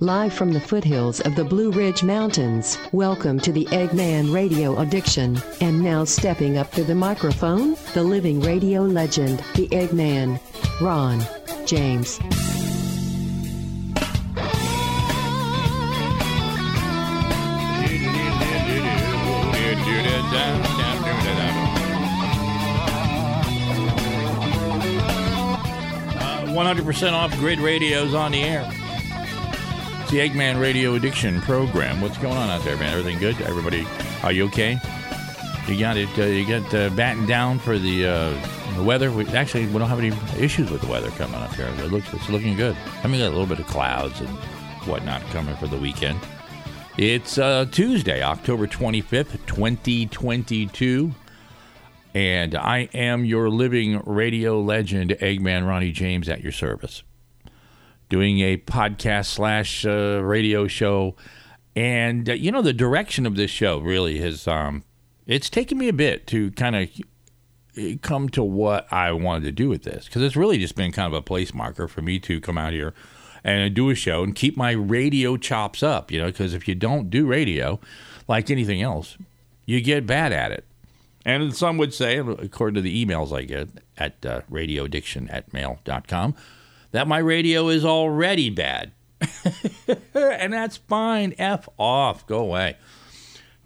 Live from the foothills of the Blue Ridge Mountains, welcome to the Eggman Radio Addiction. And now stepping up to the microphone, the living radio legend, the Eggman, Ron James. Uh, one hundred percent off grid radios on the air. The Eggman Radio Addiction Program. What's going on out there, man? Everything good? Everybody, are you okay? You got it. Uh, you got uh, battened down for the uh, the weather. We, actually, we don't have any issues with the weather coming up here. It looks it's looking good. I mean, got a little bit of clouds and whatnot coming for the weekend. It's uh, Tuesday, October twenty fifth, twenty twenty two. And I am your living radio legend, Eggman Ronnie James, at your service. Doing a podcast slash uh, radio show. And, uh, you know, the direction of this show really has, um, it's taken me a bit to kind of come to what I wanted to do with this. Because it's really just been kind of a place marker for me to come out here and do a show and keep my radio chops up, you know, because if you don't do radio like anything else, you get bad at it. And some would say, according to the emails I get at uh, radioaddiction at mail.com, that my radio is already bad. and that's fine. F off. Go away.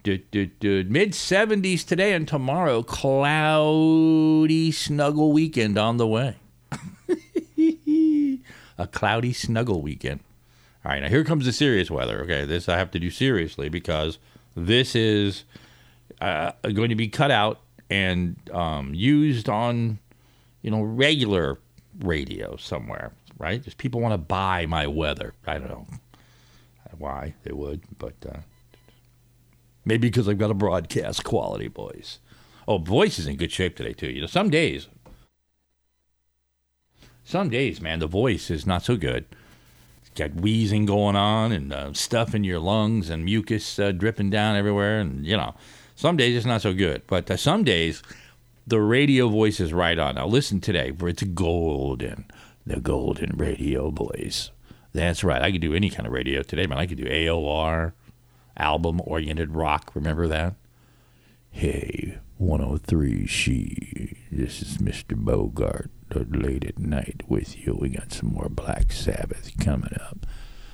Mid 70s today and tomorrow. Cloudy, snuggle weekend on the way. A cloudy, snuggle weekend. All right, now here comes the serious weather. Okay, this I have to do seriously because this is uh, going to be cut out and um, used on, you know, regular radio somewhere, right? Just people want to buy my weather. I don't know why they would, but uh, maybe because I've got a broadcast quality voice. Oh, voice is in good shape today too. You know, some days, some days, man, the voice is not so good. Got wheezing going on and uh, stuff in your lungs and mucus uh, dripping down everywhere, and you know some days it's not so good, but uh, some days the radio voice is right on. Now listen today, it's golden, the golden radio voice. That's right. I could do any kind of radio today, man. I could do AOR, album oriented rock. Remember that? Hey, 103 She. This is Mr. Bogart, late at night with you. We got some more Black Sabbath coming up.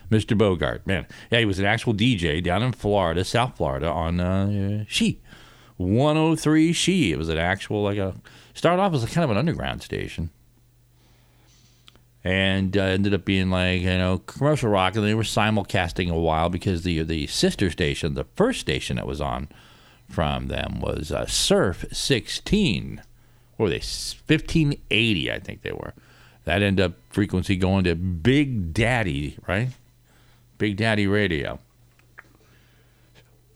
Mr. Bogart, man. Yeah, he was an actual DJ down in Florida, South Florida, on uh, She. 103 She. It was an actual, like a, started off as a kind of an underground station. And uh, ended up being like, you know, commercial rock. And they were simulcasting a while because the, the sister station, the first station that was on from them was uh, Surf 16. Or they 1580, I think they were. That ended up frequency going to Big Daddy, right? Big Daddy Radio.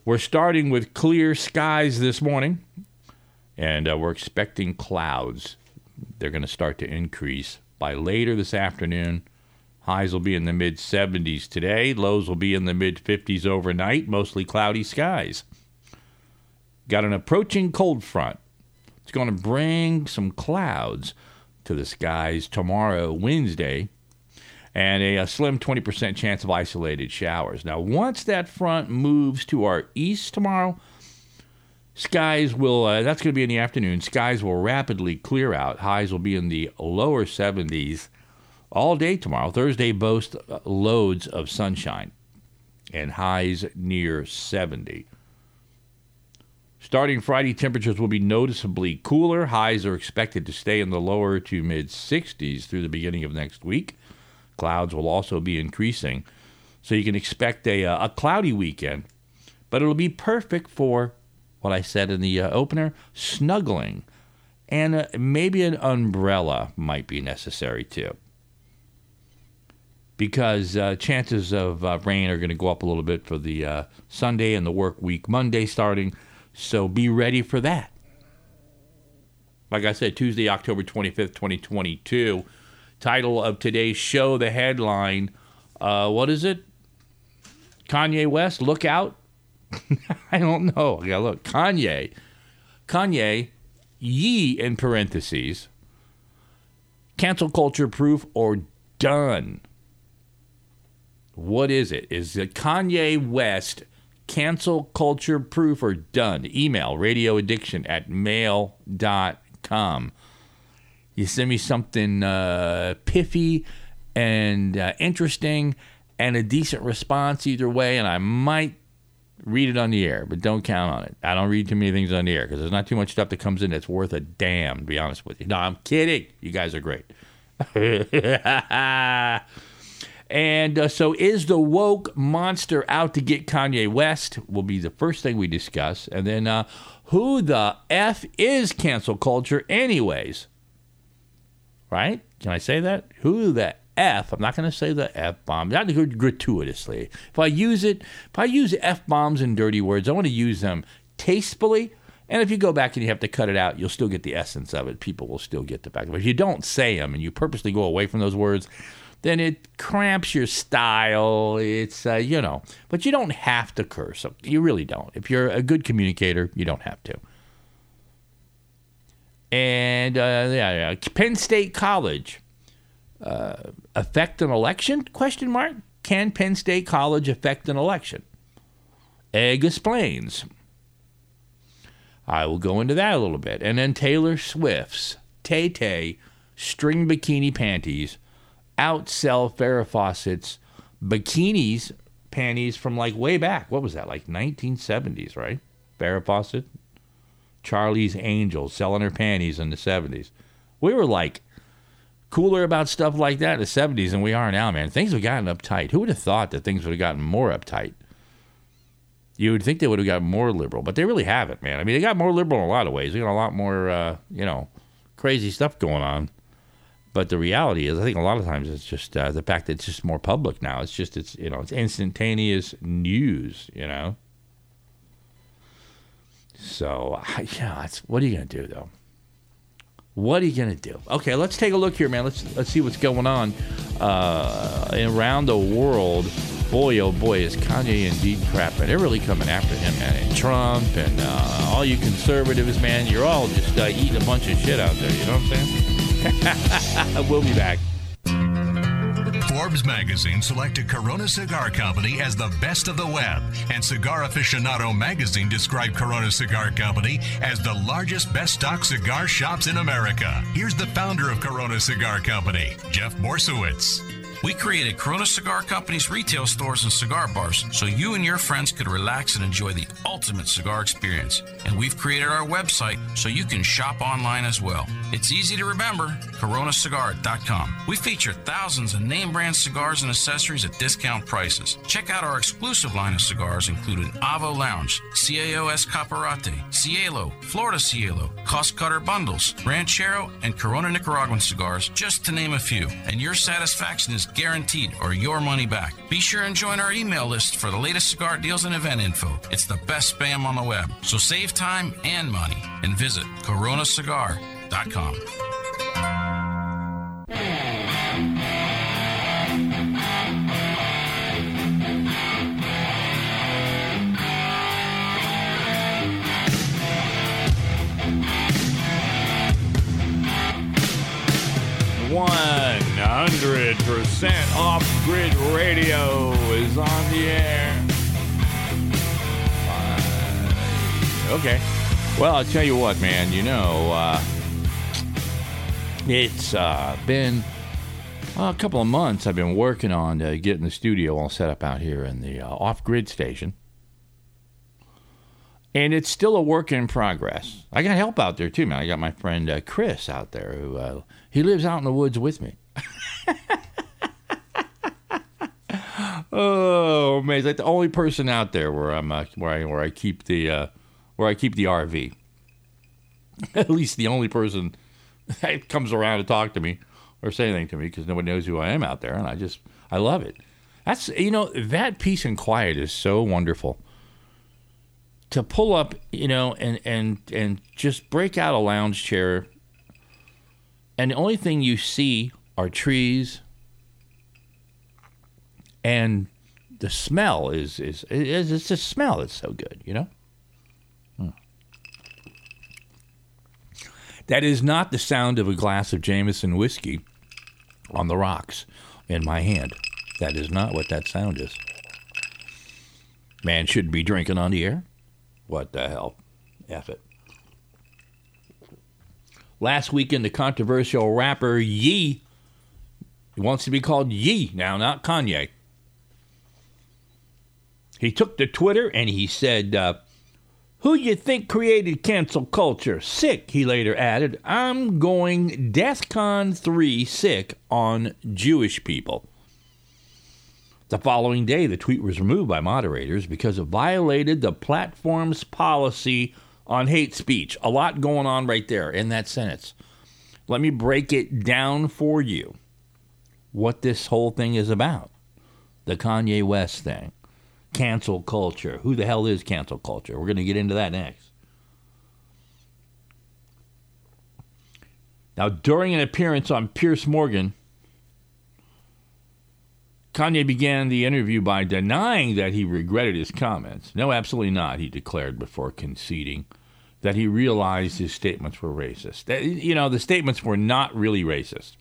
We're starting with clear skies this morning, and uh, we're expecting clouds. They're going to start to increase by later this afternoon. Highs will be in the mid 70s today, lows will be in the mid 50s overnight, mostly cloudy skies. Got an approaching cold front. It's going to bring some clouds to the skies tomorrow, Wednesday, and a, a, slim 20% chance of isolated showers. Now, once that front moves to our east tomorrow, skies will, uh, that's going to be in the afternoon, skies will rapidly clear out. Highs will be in the lower 70s all day tomorrow. Thursday boasts uh, loads of sunshine and highs near 70. Starting Friday, temperatures will be noticeably cooler. Highs are expected to stay in the lower to mid 60s through the beginning of next week. Clouds will also be increasing. So you can expect a, uh, a cloudy weekend, but it'll be perfect for what I said in the uh, opener snuggling. And uh, maybe an umbrella might be necessary too. Because uh, chances of uh, rain are going to go up a little bit for the uh, Sunday and the work week Monday starting. So be ready for that. Like I said, Tuesday, October 25th, 2022 title of today's show, the headline. Uh, what is it? Kanye West, look out. I don't know. Yeah, look, Kanye. Kanye, ye in parentheses, cancel culture proof or done What is it? Is it Kanye West cancel culture proof or done? Email radioaddiction at mail.com. You send me something uh, piffy and uh, interesting and a decent response either way, and I might read it on the air, but don't count on it. I don't read too many things on the air because there's not too much stuff that comes in that's worth a damn, to be honest with you. No, I'm kidding. You guys are great. and uh, so, is the woke monster out to get Kanye West? Will be the first thing we discuss. And then, uh, who the F is cancel culture, anyways? Right? Can I say that? Who the F, I'm not going to say the F bomb, not gratuitously. If I use it, if I use F bombs and dirty words, I want to use them tastefully. And if you go back and you have to cut it out, you'll still get the essence of it. People will still get the fact. But if you don't say them and you purposely go away from those words, then it cramps your style. It's, uh, you know, but you don't have to curse. You really don't. If you're a good communicator, you don't have to. And, uh, yeah, yeah. Penn State College uh, affect an election? Question mark. Can Penn State College affect an election? Egg explains. I will go into that a little bit. And then Taylor Swift's Tay Tay string bikini panties outsell Farrah Fawcett's bikinis panties from like way back. What was that? Like 1970s, right? Farrah Fawcett, Charlie's Angels selling her panties in the 70s. We were like cooler about stuff like that in the 70s than we are now, man. Things have gotten uptight. Who would have thought that things would have gotten more uptight? You would think they would have gotten more liberal, but they really haven't, man. I mean, they got more liberal in a lot of ways. They got a lot more, uh, you know, crazy stuff going on. But the reality is, I think a lot of times it's just uh, the fact that it's just more public now. It's just it's you know it's instantaneous news, you know. So yeah, it's what are you gonna do though? What are you gonna do? Okay, let's take a look here, man. Let's let's see what's going on uh, around the world. Boy, oh boy, is Kanye indeed crapping. They're really coming after him, man. And Trump and uh, all you conservatives, man. You're all just uh, eating a bunch of shit out there. You know what I'm saying? we'll be back. Forbes magazine selected Corona Cigar Company as the best of the web, and Cigar Aficionado magazine described Corona Cigar Company as the largest best stock cigar shops in America. Here's the founder of Corona Cigar Company, Jeff Borysiewicz. We created Corona Cigar Company's retail stores and cigar bars so you and your friends could relax and enjoy the ultimate cigar experience. And we've created our website so you can shop online as well. It's easy to remember coronacigar.com. We feature thousands of name brand cigars and accessories at discount prices. Check out our exclusive line of cigars, including Avo Lounge, CAO Escaparate, Cielo, Florida Cielo, Cost Cutter Bundles, Ranchero, and Corona Nicaraguan cigars, just to name a few. And your satisfaction is guaranteed or your money back. Be sure and join our email list for the latest cigar deals and event info. It's the best spam on the web. So save time and money and visit coronacigar.com. 100% off grid radio is on the air. Okay. Well, I'll tell you what, man. You know, uh, it's uh, been a couple of months I've been working on uh, getting the studio all set up out here in the uh, off grid station. And it's still a work in progress. I got help out there, too, man. I got my friend uh, Chris out there who he lives out in the woods with me. oh man, he's like the only person out there where I'm uh, where I where I keep the uh, where I keep the RV. At least the only person that comes around to talk to me or say anything to me because nobody knows who I am out there, and I just I love it. That's you know that peace and quiet is so wonderful. To pull up, you know, and and and just break out a lounge chair, and the only thing you see are trees, and the smell is is, is it's the smell that's so good, you know. Hmm. That is not the sound of a glass of Jameson whiskey on the rocks in my hand. That is not what that sound is. Man shouldn't be drinking on the air. What the hell? F it. Last weekend, the controversial rapper Ye wants to be called Ye now, not Kanye. He took to Twitter and he said, uh, Who you think created cancel culture? Sick, he later added. I'm going DEFCON 3 sick on Jewish people. The following day, the tweet was removed by moderators because it violated the platform's policy on hate speech. A lot going on right there in that sentence. Let me break it down for you what this whole thing is about. The Kanye West thing, cancel culture. Who the hell is cancel culture? We're going to get into that next. Now, during an appearance on Piers Morgan, Kanye began the interview by denying that he regretted his comments. No, absolutely not, he declared before conceding that he realized his statements were racist. That, you know, the statements were not really racist.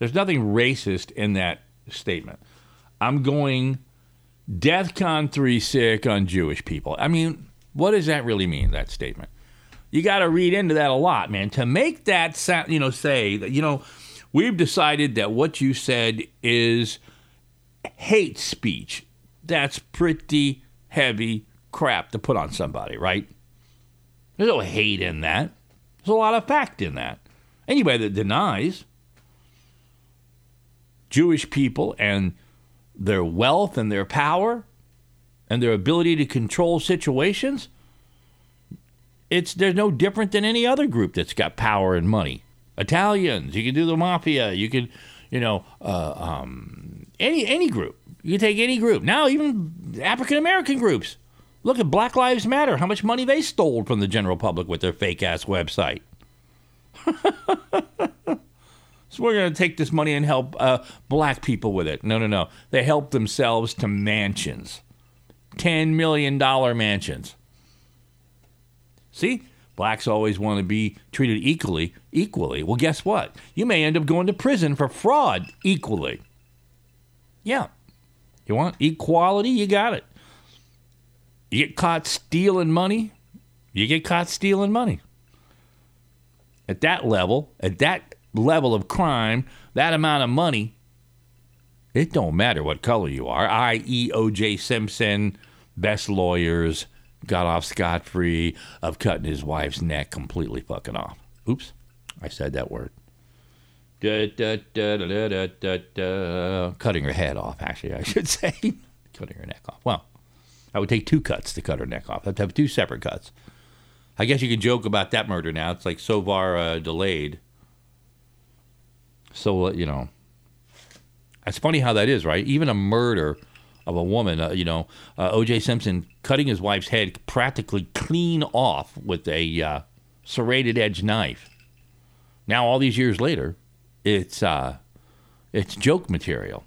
There's nothing racist in that statement. I'm going DEFCON 3 sick on Jewish people. I mean, what does that really mean, that statement? You got to read into that a lot, man. To make that sound, you know, say that, you know, we've decided that what you said is hate speech. That's pretty heavy crap to put on somebody, right? There's no hate in that. There's a lot of fact in that. Anybody that denies Jewish people and their wealth and their power and their ability to control situations, it's there's no different than any other group that's got power and money. Italians, you can do the mafia, you can, you know, uh, um, any any group. You can take any group. Now even African American groups. Look at Black Lives Matter, how much money they stole from the general public with their fake ass website. so we're going to take this money and help uh, black people with it. No, no, no. They help themselves to mansions $10 million mansions. See? Blacks always want to be treated equally. Equally. Well, guess what? You may end up going to prison for fraud equally. Yeah. You want equality? You got it. You get caught stealing money, you get caught stealing money. At that level, at that level of crime, that amount of money, it don't matter what color you are, i.e., O.J. Simpson, best lawyers, got off scot free of cutting his wife's neck completely fucking off. Oops, I said that word. Da, da, da, Cutting her head off, actually, I should say. Cutting her neck off. Well, I would take two cuts to cut her neck off. I'd have two separate cuts. I guess you can joke about that murder now. It's like so far uh, delayed. So, uh, you know, it's funny how that is, right? Even a murder of a woman, uh, you know, uh, O.J. Simpson cutting his wife's head practically clean off with a uh, serrated edge knife. Now, all these years later, it's uh, it's joke material.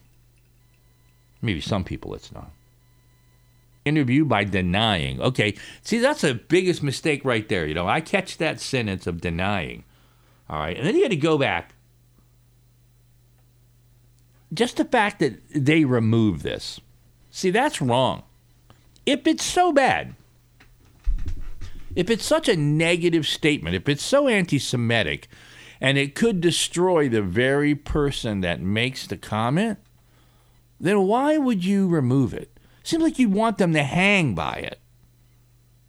Maybe some people it's not interview by denying. Okay, see, that's the biggest mistake right there. You know, I catch that sentence of denying. All right, and then you had to go back. Just the fact that they remove this. See, that's wrong. If it's so bad, if it's such a negative statement, if it's so anti Semitic, and it could destroy the very person that makes the comment, then why would you remove it? Seems like you want them to hang by it,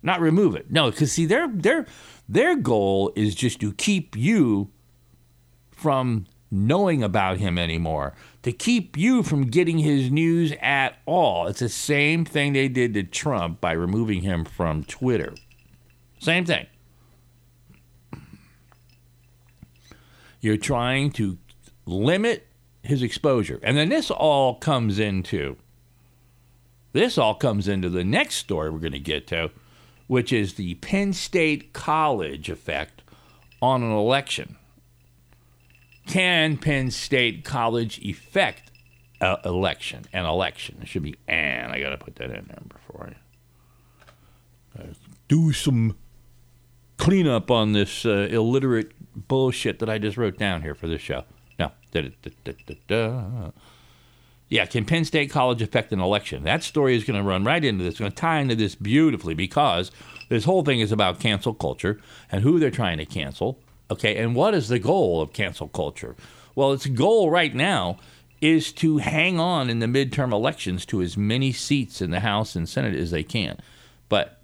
not remove it. No, because see, their their their goal is just to keep you from knowing about him anymore, to keep you from getting his news at all. It's the same thing they did to Trump by removing him from Twitter. Same thing. You're trying to limit his exposure. And then this all comes into this all comes into the next story we're going to get to, which is the Penn State College effect on an election. Can Penn State College effect an election? An election. It should be and. I got to put that in there before I uh, do some cleanup on this uh, illiterate bullshit that I just wrote down here for this show. No. Da, da, da, Yeah, can Penn State College affect an election? That story is going to run right into this. It's going to tie into this beautifully because this whole thing is about cancel culture and who they're trying to cancel. Okay, and what is the goal of cancel culture? Well, its goal right now is to hang on in the midterm elections to as many seats in the House and Senate as they can. But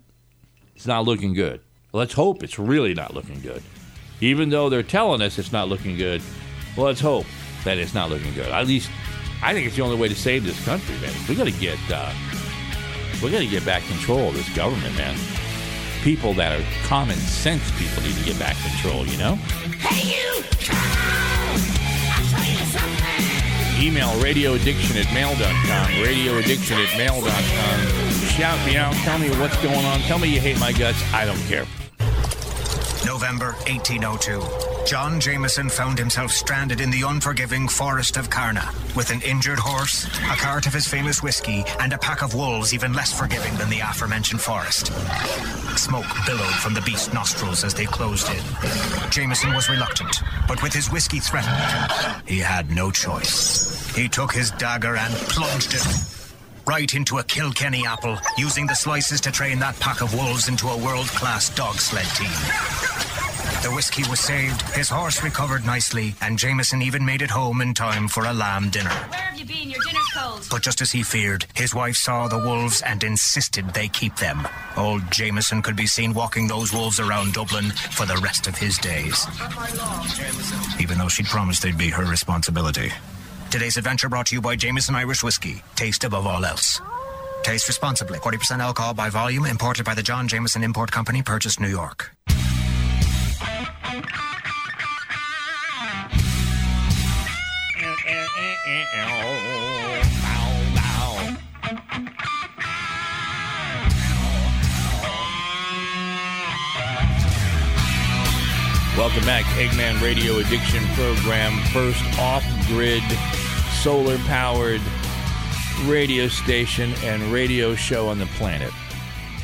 it's not looking good. Let's hope it's really not looking good. Even though they're telling us it's not looking good, let's hope that it's not looking good. At least I think it's the only way to save this country, man. We got to get uh, we got to get back control of this government, man. People that are common sense people need to get back control. You know. Hey, you! Email radioaddiction at mail.com. Radioaddiction at mail.com. Shout me out. Tell me what's going on. Tell me you hate my guts. I don't care. November 1802. John Jameson found himself stranded in the unforgiving forest of Carna with an injured horse, a cart of his famous whiskey, and a pack of wolves even less forgiving than the aforementioned forest. Smoke billowed from the beast's nostrils as they closed in. Jameson was reluctant, but with his whiskey threatened, he had no choice. He took his dagger and plunged it right into a Kilkenny apple, using the slices to train that pack of wolves into a world class dog sled team. The whiskey was saved, his horse recovered nicely, and Jameson even made it home in time for a lamb dinner. Where have you been? Your dinner's cold. But just as he feared, his wife saw the wolves and insisted they keep them. Old Jameson could be seen walking those wolves around Dublin for the rest of his days. Even though she'd promised they'd be her responsibility. Today's adventure brought to you by Jameson Irish Whiskey. Taste above all else. Taste responsibly. 40% alcohol by volume, imported by the John Jameson Import Company, purchased New York. Welcome back, Eggman Radio Addiction Program, first off-grid, solar-powered radio station and radio show on the planet.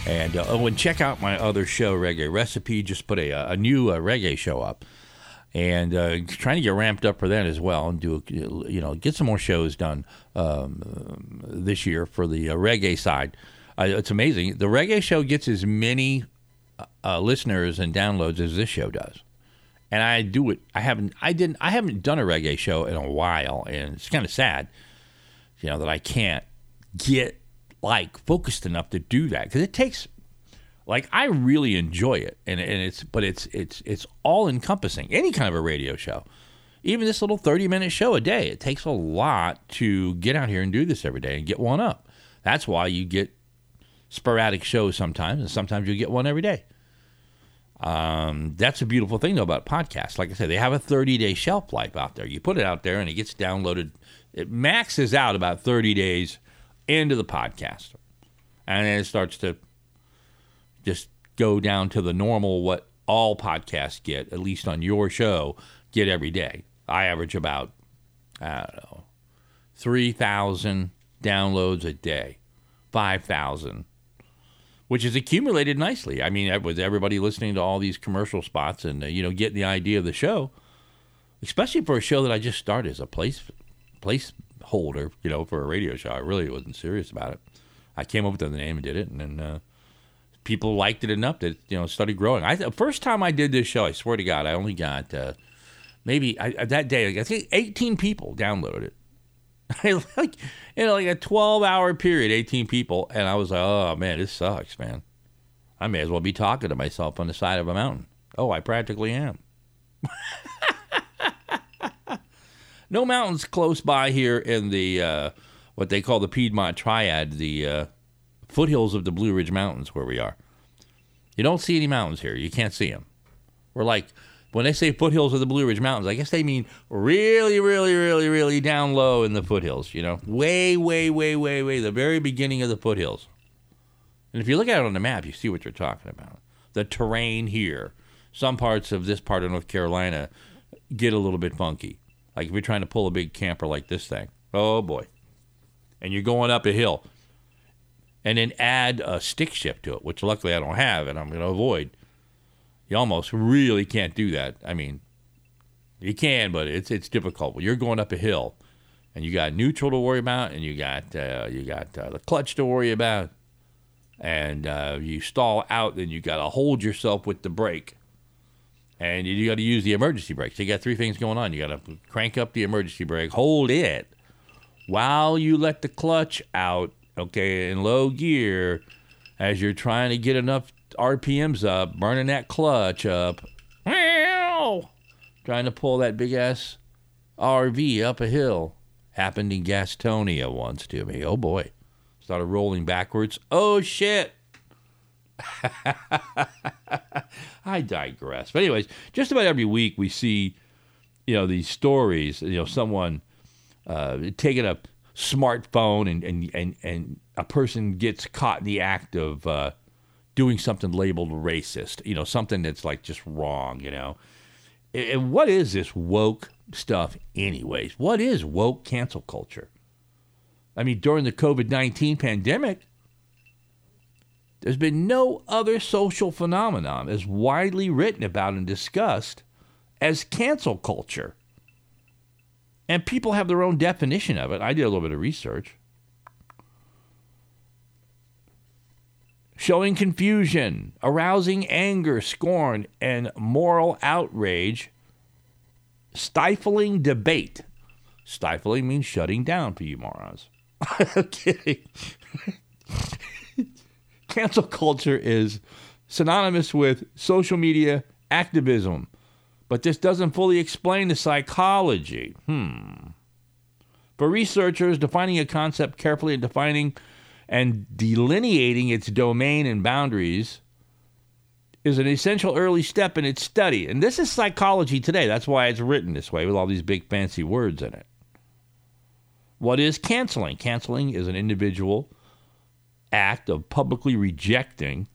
And uh, oh, and check out my other show, Reggae Recipe. Just put a, a new uh, reggae show up, and uh, trying to get ramped up for that as well, and do you know get some more shows done um, this year for the uh, reggae side. Uh, it's amazing. The reggae show gets as many uh, listeners and downloads as this show does and I do it. I haven't. I didn't. I haven't done a reggae show in a while, and it's kind of sad, you know, that I can't get like focused enough to do that because it takes. Like I really enjoy it, and and it's but it's it's it's all encompassing. Any kind of a radio show, even this little thirty minute show a day, it takes a lot to get out here and do this every day and get one up. That's why you get sporadic shows sometimes, and sometimes you get one every day. Um, that's a beautiful thing though about podcasts. Like I said, they have a 30 day shelf life out there. You put it out there and it gets downloaded. It maxes out about 30 days into the podcast, and then it starts to just go down to the normal what all podcasts get, at least on your show, get every day. I average about I don't know three thousand downloads a day, five thousand which is accumulated nicely. I mean, with everybody listening to all these commercial spots and uh, you know getting the idea of the show, especially for a show that I just started as a place placeholder, you know, for a radio show. I really wasn't serious about it. I came up with the name and did it, and then uh, people liked it enough that you know started growing. I the first time I did this show, I swear to God, I only got uh, maybe I, that day I think 18 people downloaded it. I like in like a 12 hour period, 18 people, and I was like, oh man, this sucks, man. I may as well be talking to myself on the side of a mountain. Oh, I practically am. no mountains close by here in the uh, what they call the Piedmont Triad, the uh, foothills of the Blue Ridge Mountains, where we are. You don't see any mountains here. You can't see them. We're like when they say foothills of the Blue Ridge Mountains, I guess they mean really, really, really, really down low in the foothills, you know, way, way, way, way, way, the very beginning of the foothills. And if you look at it on the map, you see what you're talking about. The terrain here, some parts of this part of North Carolina get a little bit funky. Like if you're trying to pull a big camper like this thing, oh boy. And you're going up a hill. And then add a stick shift to it, which luckily I don't have and I'm going to avoid you almost really can't do that. I mean, you can, but it's it's difficult. When you're going up a hill, and you got neutral to worry about, and you got uh, you got uh, the clutch to worry about, and uh, you stall out, then you got to hold yourself with the brake, and you got to use the emergency brake. So you got three things going on. You got to crank up the emergency brake, hold it while you let the clutch out, okay, in low gear, as you're trying to get enough RPMs up, burning that clutch up, trying to pull that big ass RV up a hill. Happened in Gastonia once to me. Oh boy. Started rolling backwards. Oh shit. I digress. But anyways, just about every week we see, you know, these stories. You know, someone uh, taking a smartphone and, and and and a person gets caught in the act of uh, doing something labeled racist. You know, something that's like just wrong. You know, and what is this woke stuff, anyways? What is woke cancel culture? I mean, during the COVID 19 pandemic, there's been no other social phenomenon as widely written about and discussed as cancel culture. And people have their own definition of it. I did a little bit of research. Showing confusion, arousing anger, scorn, and moral outrage, stifling debate. Stifling means shutting down for you morons. I'm kidding. Cancel culture is synonymous with social media activism, but this doesn't fully explain the psychology. Hmm. For researchers, defining a concept carefully and defining and delineating its domain and boundaries is an essential early step in its study. And this is psychology today. That's why it's written this way with all these big fancy words in it. What is canceling? Canceling is an individual act of publicly rejecting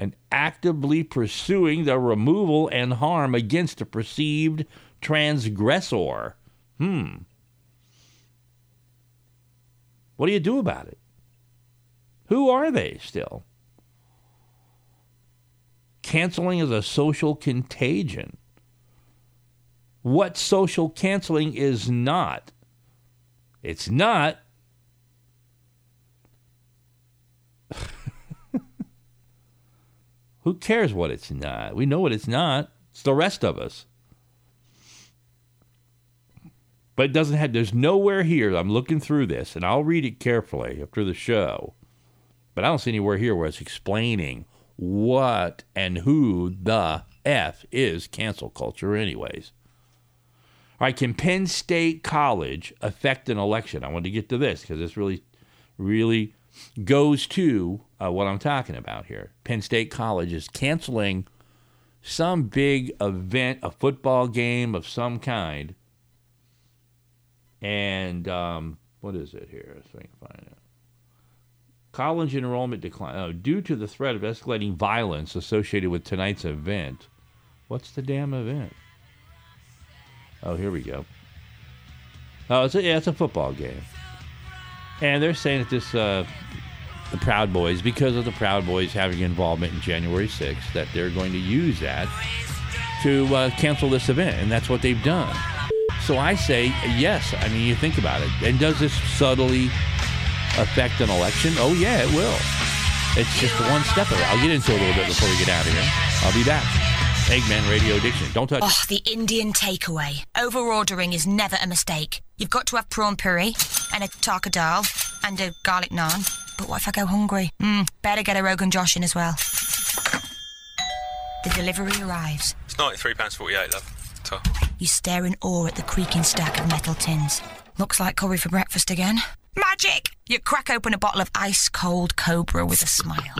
and actively pursuing the removal and harm against a perceived transgressor. Hmm. What do you do about it? Who are they still? Canceling is a social contagion. What social canceling is not? It's not Who cares what it's not? We know what it's not. It's the rest of us. But it doesn't have, there's nowhere here, I'm looking through this, and I'll read it carefully after the show. But I don't see anywhere here where it's explaining what and who the F is cancel culture, anyways. All right, can Penn State College affect an election? I want to get to this because this really, really goes to uh, what I'm talking about here. Penn State College is canceling some big event, a football game of some kind. And um, what is it here? Let's see if I can find it. College enrollment decline oh, due to the threat of escalating violence associated with tonight's event. What's the damn event? Oh, here we go. Oh, it's a, yeah, it's a football game, and they're saying that this uh, the Proud Boys, because of the Proud Boys having involvement in January 6th, that they're going to use that to uh, cancel this event, and that's what they've done. So I say yes. I mean, you think about it, and does this subtly affect an election? Oh yeah, it will. It's just one step of it. I'll get into it a little bit before we get out of here. I'll be back. Eggman Radio Addiction. Don't touch. Oh, the Indian takeaway. Over-ordering is never a mistake. You've got to have prawn puri and a tarka dal and a garlic naan. But what if I go hungry? Mm, better get a Rogan Josh in as well. The delivery arrives. It's £93.48, love. So, You stare in awe at the creaking stack of metal tins. Looks like curry for breakfast again. Magic! You crack open a bottle of ice cold Cobra with a smile.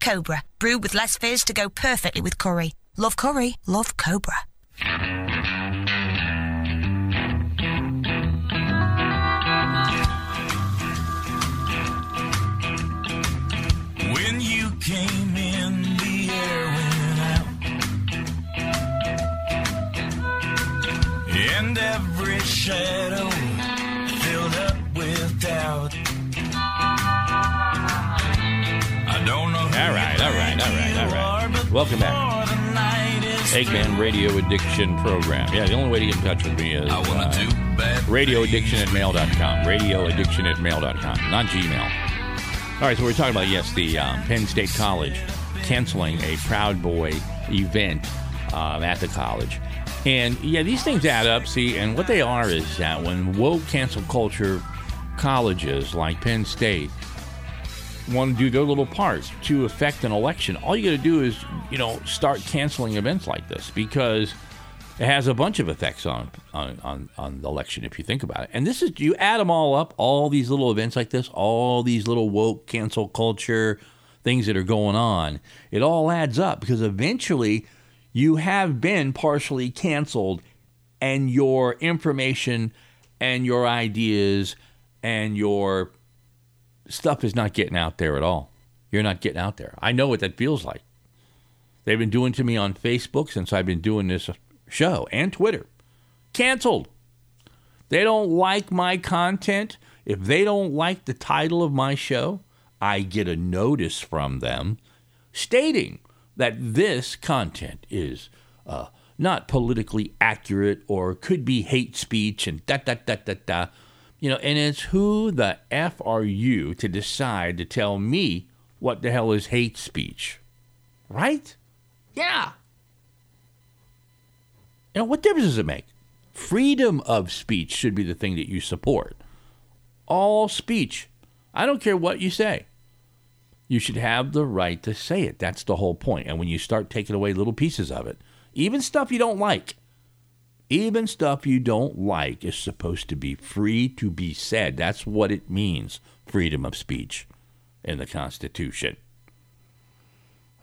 Cobra, brewed with less fizz to go perfectly with curry. Love curry, love Cobra. When you came in, the air went out. And every shadow Welcome back. before the night is Eggman Radio Addiction Program. Yeah, the only way to get in touch with me is uh, do bad radioaddiction at mail.com. Radioaddiction at mail.com, not Gmail. All right, so we're talking about, yes, the um, Penn State College canceling a Proud Boy event um, at the college. And yeah, these things add up. See, and what they are is that when woke cancel culture colleges like Penn State want to do their little part to affect an election, all you got to do is, you know, start canceling events like this because it has a bunch of effects on, on, on, on the election if you think about it. And this is, you add them all up, all these little events like this, all these little woke cancel culture things that are going on, it all adds up because eventually you have been partially canceled and your information and your ideas and your stuff is not getting out there at all. You're not getting out there. I know what that feels like. They've been doing to me on Facebook since I've been doing this show and Twitter. Canceled. They don't like my content. If they don't like the title of my show, I get a notice from them stating that this content is uh, not politically accurate or could be hate speech and da da da da da. You know, and it's who the F are you to decide to tell me what the hell is hate speech? Right? Yeah. You know, what difference does it make? Freedom of speech should be the thing that you support. All speech. I don't care what you say. You should have the right to say it. That's the whole point. And when you start taking away little pieces of it, even stuff you don't like, even stuff you don't like is supposed to be free to be said. That's what it means freedom of speech in the Constitution.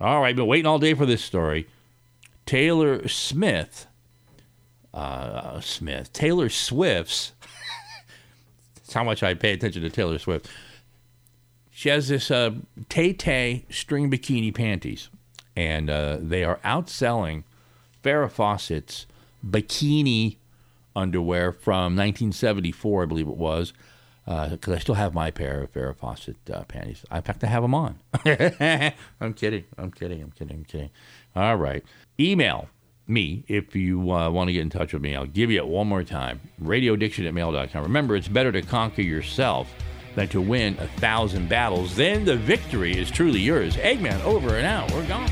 All right, been waiting all day for this story. Taylor Smith, uh, Smith, Taylor Swift's, that's how much I pay attention to Taylor Swift. She has this uh, Tay Tay string bikini panties, and uh, they are outselling Farrah Fawcett's bikini underwear from 1974, I believe it was, because I still have my pair of Farrah Fawcett uh, panties. In fact, I have them on. I'm kidding. I'm kidding. I'm kidding. I'm kidding. All right. Email me if you uh, want to get in touch with me. I'll give you it one more time. Radioaddiction at mail.com. Remember, it's better to conquer yourself than to win a thousand battles. Then the victory is truly yours. Eggman, over and out. We're gone.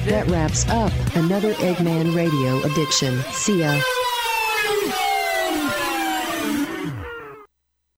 That wraps up another Eggman Radio Addiction. See ya.